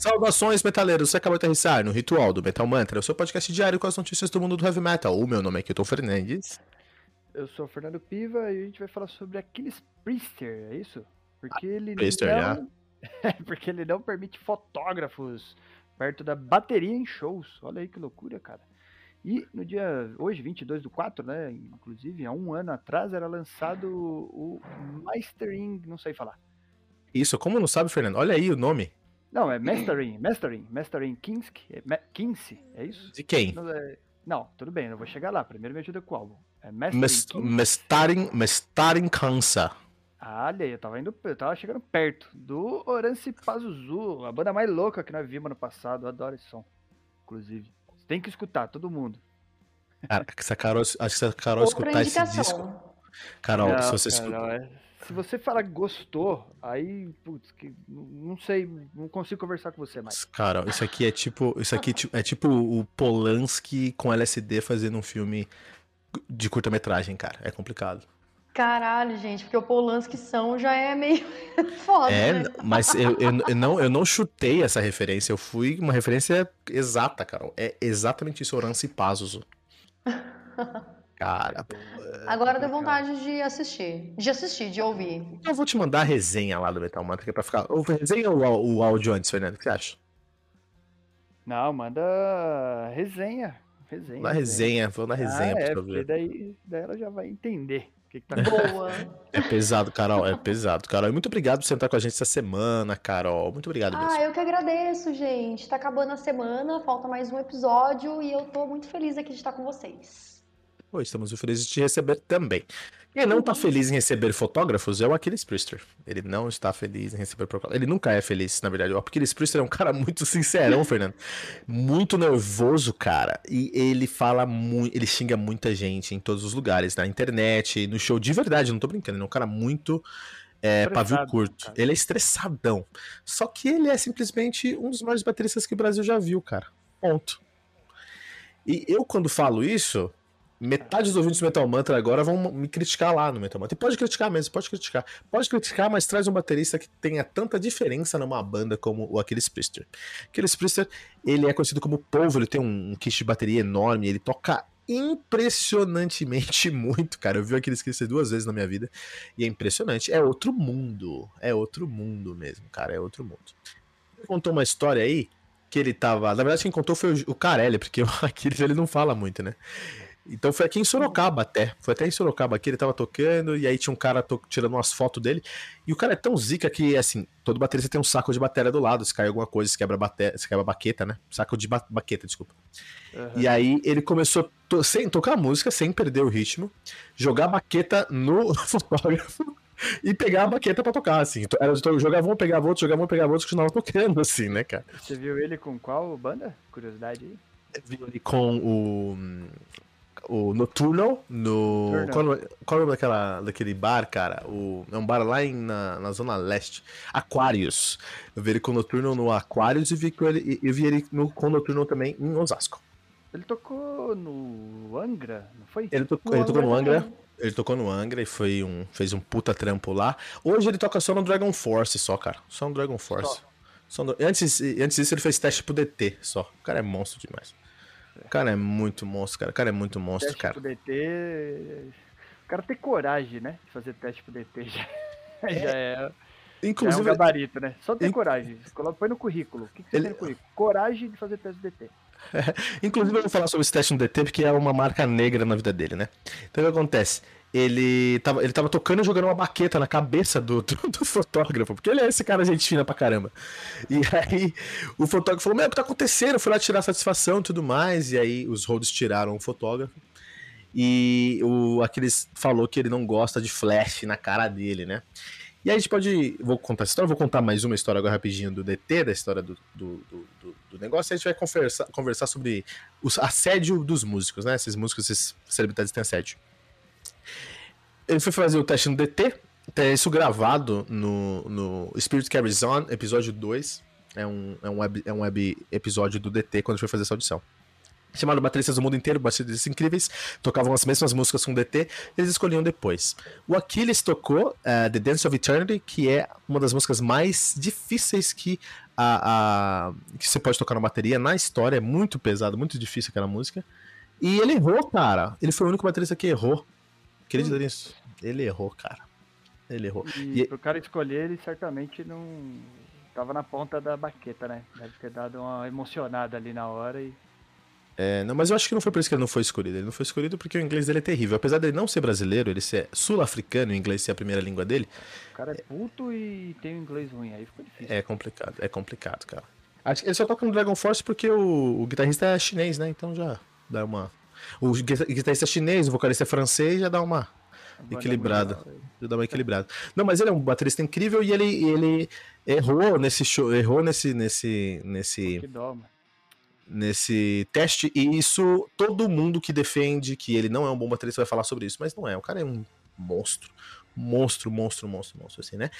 Saudações, metaleiros! Você acabou de aterrissar no Ritual do Metal Mantra, o seu podcast diário com as notícias do mundo do heavy metal. O meu nome é Kilton Fernandes. Eu sou o Fernando Piva e a gente vai falar sobre Aquiles Priester, é isso? Porque ele Priester, não... Porque ele não permite fotógrafos perto da bateria em shows. Olha aí que loucura, cara. E no dia, hoje, 22 do 4, né, inclusive, há um ano atrás, era lançado o Mastering, não sei falar. Isso, como não sabe, Fernando? Olha aí o nome. Não, é Mastering, Mastering, Mastering Kinski, é, Ma- Kinsey, é isso? De quem? Não, é- não, tudo bem, eu vou chegar lá. Primeiro me ajuda com o álbum. É Mastering. Mestarin, Mestarin Kansa. Ah, olha aí, eu tava indo, eu tava chegando perto do Orange Pazuzu, a banda mais louca que nós vimos ano passado. Eu adoro esse som, inclusive. Você tem que escutar, todo mundo. Cara, se a Carol, acho que se a Carol Outra escutar esse disco. indicação. Carol, Não, se você escutar. é- Se você fala que gostou, aí, putz, que, não sei, não consigo conversar com você mais. Cara, isso aqui é tipo. Isso aqui ti- é tipo o Polanski com LSD fazendo um filme de curta-metragem, cara. É complicado. Caralho, gente, porque o Polanski são já é meio foda, É, né? mas eu, eu, eu não, eu não chutei essa referência. Eu fui uma referência exata, Carol. É exatamente isso, Orance Pazuzu. Cara, Agora deu vontade de assistir. De assistir, de ouvir. eu vou te mandar a resenha lá do Metal Mantra, que é pra ficar. Ou resenha ou o áudio antes, Fernando? O que você acha? Não, manda resenha. Resenha. Na resenha, vou na resenha ah, pra é, ver. daí, daí ela já vai entender o que, que tá Boa. É pesado, Carol, é pesado, Carol. E muito obrigado por sentar com a gente essa semana, Carol. Muito obrigado mesmo. Ah, eu que agradeço, gente. Tá acabando a semana, falta mais um episódio e eu tô muito feliz aqui de estar com vocês. Pô, estamos felizes de te receber também. Quem não tá feliz em receber fotógrafos é o Aquiles Priester. Ele não está feliz em receber. Ele nunca é feliz, na verdade. O Aquiles Priester é um cara muito sincerão, Fernando. Muito nervoso, cara. E ele fala muito. Ele xinga muita gente em todos os lugares, na internet, no show. De verdade, não tô brincando. Ele é um cara muito. É, pavio curto. cara. Ele é estressadão. Só que ele é simplesmente um dos maiores bateristas que o Brasil já viu, cara. Ponto. E eu, quando falo isso, metade dos ouvintes do Metal Mantra agora vão me criticar lá no Metal Mantra. E pode criticar mesmo, pode criticar. Pode criticar, mas traz um baterista que tenha tanta diferença numa banda como o Aquiles Priester. Aquiles Priester, ele é conhecido como polvo, ele tem um, kit de bateria enorme, ele toca impressionantemente muito, cara. Eu vi o Aquiles Priester duas vezes na minha vida e é impressionante. É outro mundo, é outro mundo mesmo, cara, é outro mundo. Ele contou uma história aí que ele tava. Na verdade, quem contou foi o, o Carelli, porque o Aquiles ele não fala muito, né? Então foi aqui em Sorocaba até. Foi até em Sorocaba aqui, ele tava tocando, e aí tinha um cara tirando umas fotos dele. E o cara é tão zica que, assim, todo baterista tem um saco de bateria do lado. Se cai alguma coisa, se quebra, bate... se quebra a baqueta, né? Saco de ba- baqueta, desculpa. Aham. E aí ele começou a to- sem tocar música, sem perder o ritmo, jogar a baqueta no fotógrafo e pegar a baqueta pra tocar, assim. Então, Era, jogava um, pegava outro, jogava um, pegava outro, continuava tocando, assim, né, cara? Você viu ele com qual banda? Curiosidade aí. vi ele com o. O Noturno no. Nocturno. Qual, qual o nome daquela, daquele bar, cara? O, é um bar lá em, na, na Zona Leste. Aquarius. Eu vi ele com o Noturno no Aquarius e vi, com ele, eu vi ele no, com o Noturno também em Osasco. Ele tocou no Angra, não foi? Ele, tocou- No ele tocou no Angra também. Ele tocou no Angra e foi um, fez um puta trampo lá. Hoje ele toca só no Dragon Force, só, cara. Só no Dragon Force. Só no- antes, antes disso ele fez teste pro DT só. O cara é monstro demais. O cara é muito monstro, cara. O cara é muito monstro, teste cara. pro DT. O cara tem coragem, né? De fazer teste pro DT já, já, é, já é um Inclusive, gabarito, né? Só ter Inc- coragem. Coloca- Põe no currículo. O que, que você Ele- tem no currículo? Coragem de fazer teste do DT. inclusive eu vou falar sobre esse teste no DT porque é uma marca negra na vida dele, né? Então o que acontece? Ele tava, ele tava tocando e jogando uma baqueta na cabeça do, do, do fotógrafo, porque ele é esse cara gente fina pra caramba. E aí o fotógrafo falou: Meu, o que tá acontecendo? Eu fui lá tirar satisfação e tudo mais. E aí os rodos tiraram o fotógrafo. E o Aquiles falou que ele não gosta de flash na cara dele, né? E aí a gente pode. Vou contar essa história, vou contar mais uma história agora rapidinho do DT, da história do, do, do, do- negócio, e a gente vai conversar, conversar sobre o assédio dos músicos, né? Esses músicos, essas celebridades têm assédio. Ele foi fazer o teste no DT, tem isso gravado no, no Spirit Carries On, episódio 2. É um, é, um web, é um web episódio do DT quando a gente foi fazer essa audição. Chamado Bateristas do Mundo Inteiro, bateristas incríveis, tocavam as mesmas músicas com DT, eles escolhiam depois. O Aquiles tocou eh, The Dance of Eternity, que é uma das músicas mais difíceis que a, a, que você pode tocar na bateria. Na história é muito pesado, muito difícil aquela música. E ele errou, cara. Ele foi o único baterista que errou. Acredita hum. nisso? Ele errou, cara. Ele errou. E, e pro cara escolher, ele certamente não tava na ponta da baqueta, né? Deve ter dado uma emocionada ali na hora e. É, não, mas eu acho que não foi por isso que ele não foi escolhido. Ele não foi escolhido porque o inglês dele é terrível. Apesar dele não ser brasileiro, ele ser sul-africano e o inglês ser a primeira língua dele. O cara é puto e tem um inglês ruim, aí ficou difícil. É complicado, é complicado, cara. Acho que ele só toca no Dragon Force porque o, o guitarrista é chinês, né? Então já dá uma. O guitarrista é chinês, o vocalista é francês, já dá uma equilibrada. Já dá uma equilibrada. Não, mas ele é um baterista incrível e ele, ele errou nesse show, errou nesse nesse nesse nesse teste e isso todo mundo que defende que ele não é um bom baterista vai falar sobre isso, mas não é. O cara é um monstro, monstro, monstro, monstro, monstro assim, né?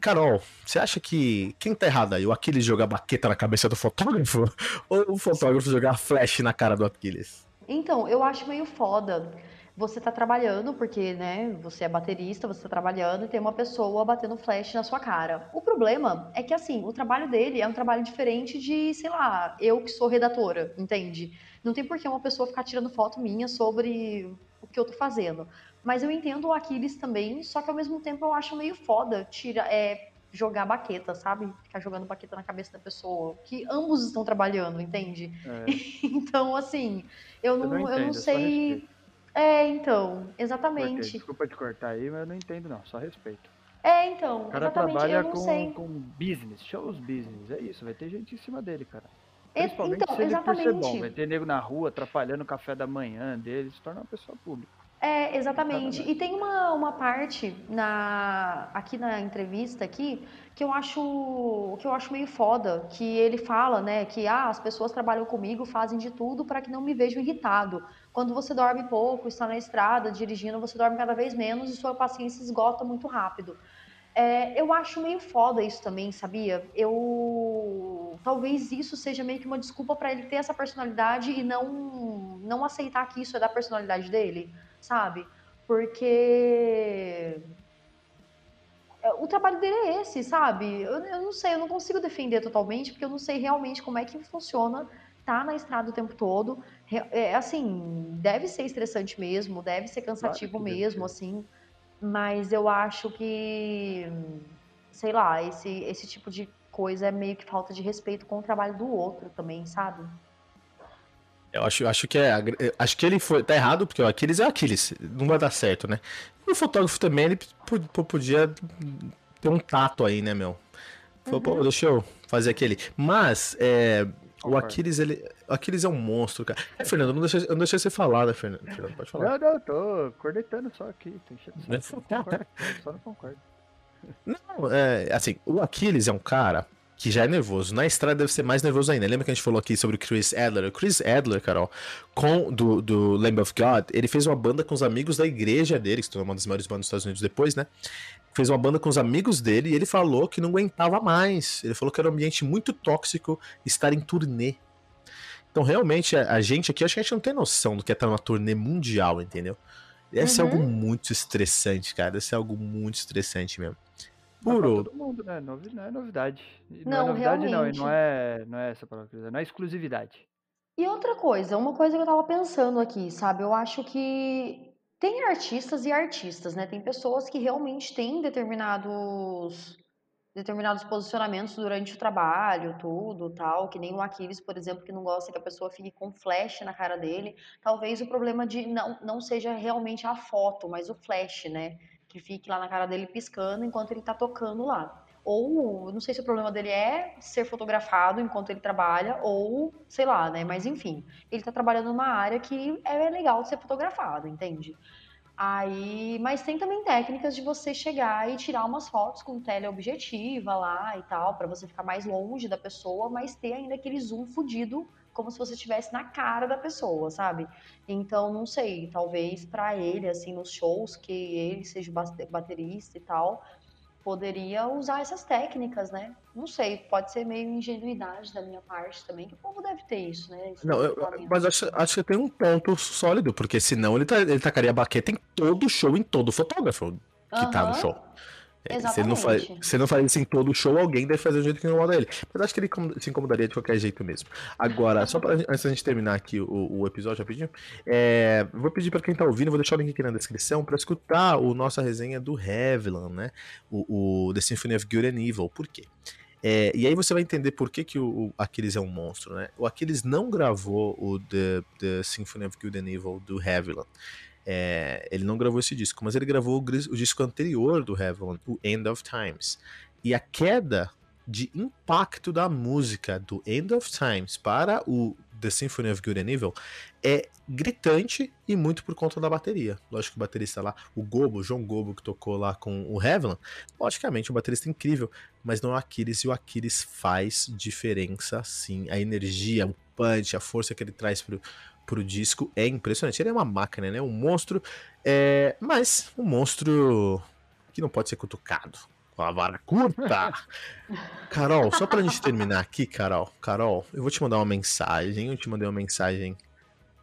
Carol, você acha que quem tá errado aí? O Aquiles jogar baqueta na cabeça do fotógrafo ou o fotógrafo jogar flash na cara do Aquiles? Então, eu acho meio foda você está trabalhando, porque né, você é baterista, você está trabalhando e tem uma pessoa batendo flash na sua cara. O problema é que, assim, o trabalho dele é um trabalho diferente de, sei lá, eu que sou redatora, entende? Não tem por que uma pessoa ficar tirando foto minha sobre o que eu tô fazendo. Mas eu entendo o Aquiles também, só que ao mesmo tempo eu acho meio foda tira, é, jogar baqueta, sabe? Ficar jogando baqueta na cabeça da pessoa. Que ambos estão trabalhando, entende? É. então, assim, eu não, eu não, eu não sei é, então, exatamente. Porque, desculpa te cortar aí, mas eu não entendo não, só respeito. É, então, o cara exatamente, trabalha eu não com, sei. com business, shows business, é isso, vai ter gente em cima dele, cara. Principalmente então, se ele exatamente. por ser bom, vai ter nego na rua atrapalhando o café da manhã dele, se torna uma pessoa pública. É, exatamente. E tem uma, uma parte na aqui na entrevista aqui que eu acho que eu acho meio foda, que ele fala, né, que ah, as pessoas trabalham comigo, fazem de tudo para que não me vejam irritado. Quando você dorme pouco, está na estrada, dirigindo, você dorme cada vez menos e sua paciência esgota muito rápido. É, eu acho meio foda isso também, sabia? Eu talvez isso seja meio que uma desculpa para ele ter essa personalidade e não não aceitar que isso é da personalidade dele sabe? Porque é, o trabalho dele é esse, sabe? Eu, eu, não sei, eu não consigo defender totalmente, porque eu não sei realmente como é que funciona tá na estrada o tempo todo. É assim, deve ser estressante mesmo, deve ser cansativo claro mesmo, assim. Mas eu acho que, sei lá, esse, esse tipo de coisa é meio que falta de respeito com o trabalho do outro também, sabe? Eu acho, acho que é. Acho que ele foi. Tá errado, porque o Aquiles é o Aquiles. Não vai dar certo, né? E o fotógrafo também, ele podia ter um tato aí, né, meu? Falou, uhum. pô, deixa eu fazer aquele. Mas, é, o Aquiles, ele. O Aquiles é um monstro, cara. É, Fernando, eu não deixei, eu não deixei você falar, né, Fernando? Fernando pode falar. Não, não, tô cornetando só aqui. Tô enchendo só, só não concordo. Não, é, assim, o Aquiles é um cara que já é nervoso. Na estrada deve ser mais nervoso ainda. Lembra que a gente falou aqui sobre o Chris Adler? O Chris Adler, Carol, com, do, do Lamb of God, ele fez uma banda com os amigos da igreja dele, que se tornou uma das maiores bandas dos Estados Unidos depois, né? Fez uma banda com os amigos dele e ele falou que não aguentava mais. Ele falou que era um ambiente muito tóxico estar em turnê. Então, realmente, a, a gente aqui, acho que a gente não tem noção do que é estar numa turnê mundial, entendeu? Deve uhum. ser algo muito estressante, cara. Deve ser algo muito estressante mesmo. Puro. todo mundo, né? não é novidade. Não, não é novidade, realmente. não. E não é, não é essa palavra, não é exclusividade. E outra coisa, uma coisa que eu tava pensando aqui, sabe? Eu acho que tem artistas e artistas, né? Tem pessoas que realmente têm determinados determinados posicionamentos durante o trabalho, tudo, tal, que nem o Aquiles, por exemplo, que não gosta que a pessoa fique com flash na cara dele. Talvez o problema de não, não seja realmente a foto, mas o flash, né? Que fique lá na cara dele piscando enquanto ele tá tocando lá. Ou, não sei se o problema dele é ser fotografado enquanto ele trabalha, ou sei lá, né? Mas enfim, ele tá trabalhando numa área que é legal de ser fotografado, entende? Aí, mas tem também técnicas de você chegar e tirar umas fotos com teleobjetiva lá e tal, para você ficar mais longe da pessoa, mas ter ainda aquele zoom fudido como se você estivesse na cara da pessoa, sabe? Então, não sei, talvez para ele, assim, nos shows, que ele seja baterista e tal, poderia usar essas técnicas, né? Não sei, pode ser meio ingenuidade da minha parte também, que o povo deve ter isso, né? Não, eu, mas acho, acho que tem um ponto sólido, porque senão ele, tá, ele tacaria baqueta em todo show, em todo fotógrafo que uhum. tá no show. É, se ele, não faz, se não faz isso em todo o show, alguém deve fazer do jeito que incomoda ele. Mas acho que ele se incomodaria de qualquer jeito mesmo. Agora, só pra, antes da gente terminar aqui o, o episódio rapidinho, é, vou pedir para quem tá ouvindo, vou deixar o link aqui na descrição para escutar o nossa resenha do Heaviland, né? O, o The Symphony of Good and Evil. Por quê? É, e aí você vai entender por que, que o, o Aquiles é um monstro, né? O Aquiles não gravou o The, The Symphony of Good and Evil do Heaviland. É, ele não gravou esse disco, mas ele gravou o, o disco anterior do Heaven, o End of Times. E a queda de impacto da música do End of Times para o The Symphony of Good and Evil é gritante e muito por conta da bateria. Lógico que o baterista lá, o Gobo, o João Gobo, que tocou lá com o Heaven, logicamente um baterista incrível, mas não é o Aquiles, e o Aquiles faz diferença sim. A energia, o punch, a força que ele traz pro, pro disco é impressionante. Ele é uma máquina, né? Um monstro, é... mas um monstro que não pode ser cutucado. Com a vara curta. Carol, só pra gente terminar aqui, Carol. Carol, eu vou te mandar uma mensagem. Eu te mandei uma mensagem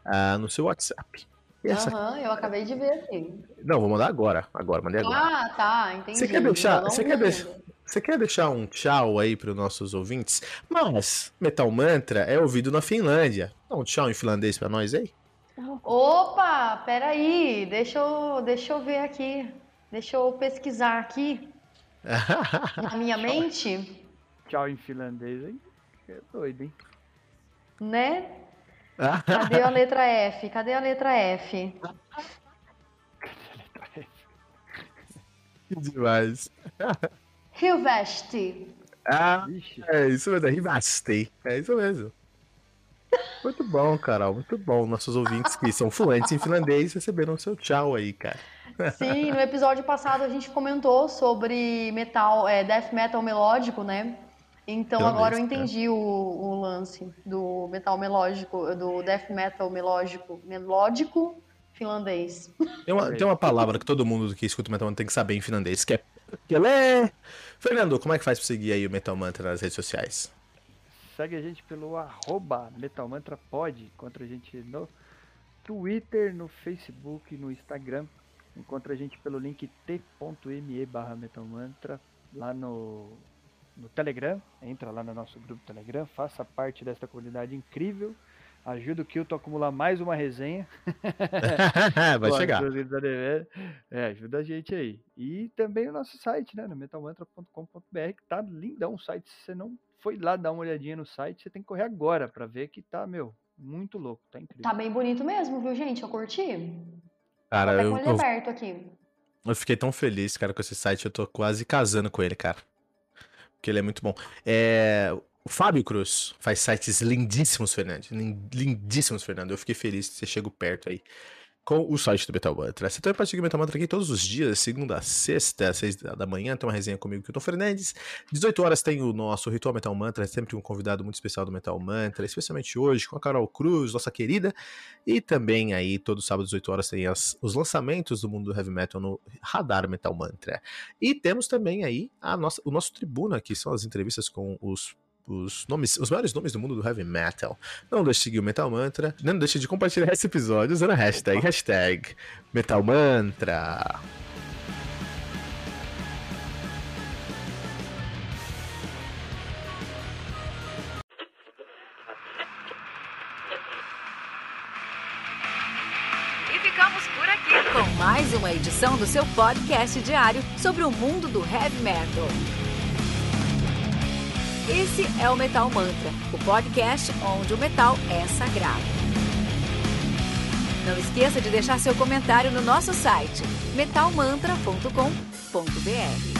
uh, no seu WhatsApp. Aham, uhum, eu acabei de ver aqui. Não, vou mandar agora. Agora, mandei agora. Ah, tá, entendi. Você quer deixar. Você quer deixar. Você quer deixar um tchau aí para os nossos ouvintes? Mas Metal Mantra é ouvido na Finlândia. Dá um tchau em finlandês para nós aí. Opa, peraí, deixa eu, deixa eu ver aqui. Deixa eu pesquisar aqui. na minha mente. Tchau em finlandês, hein? É doido, hein? Né? Cadê a letra F? Cadê a letra F? Cadê a letra F? Que demais. Hilvesti. Ah, é isso mesmo, Rivasti. É isso mesmo. Muito bom, Carol, muito bom. Nossos ouvintes que são fluentes em finlandês receberam seu tchau aí, cara. Sim, no episódio passado a gente comentou sobre metal, é, death metal melódico, né? Então finlandês, agora eu entendi é. o, o, lance do metal melódico, do death metal melódico, melódico finlandês. Tem uma, tem uma palavra que todo mundo que escuta metal tem que saber em finlandês, que é Pelé. Fernando, como é que faz pra seguir aí o Metal Mantra nas redes sociais? Segue a gente pelo arroba Metal Mantra Pod. Encontra a gente no Twitter, no Facebook, no Instagram. Encontra a gente pelo link t.me barra Metal Mantra lá no, no Telegram. Entra lá no nosso grupo Telegram, faça parte desta comunidade incrível. Ajuda o Kilton a acumular mais uma resenha. Vai chegar. É, ajuda a gente aí. E também o nosso site, né? No metalmantra.com.br, que tá lindão o site. Se você não foi lá dar uma olhadinha no site, você tem que correr agora para ver que tá, meu, muito louco. Tá incrível. Tá bem bonito mesmo, viu, gente? Eu curti. Cara, tá eu, com ele aberto aqui. Eu fiquei tão feliz, cara, com esse site. Eu tô quase casando com ele, cara. Porque ele é muito bom. É, Fábio Cruz faz sites lindíssimos, Fernando. Lindíssimos, Fernando. Eu fiquei feliz que você chegou perto aí com o site do Metal Mantra. Você também pode seguir o Metal Mantra aqui todos os dias, segunda a sexta, às seis da manhã, tem uma resenha comigo, Kilton Fernandes. 18 horas tem o nosso Ritual Metal Mantra, sempre um convidado muito especial do Metal Mantra, especialmente hoje com a Carol Cruz, nossa querida. E também aí, todo sábado, 18 horas, tem as, os lançamentos do mundo do Heavy Metal no Radar Metal Mantra. E temos também aí a nossa, o nosso Tribuna, que são as entrevistas com os os nomes, os maiores nomes do mundo do heavy metal. Não deixe de seguir o Metal Mantra, não deixe de compartilhar esse episódio usando a hashtag, hashtag Metal Mantra. E ficamos por aqui com mais uma edição do seu podcast diário sobre o mundo do heavy metal. Esse é o Metal Mantra, o podcast onde o metal é sagrado. Não esqueça de deixar seu comentário no nosso site metalmantra.com.br.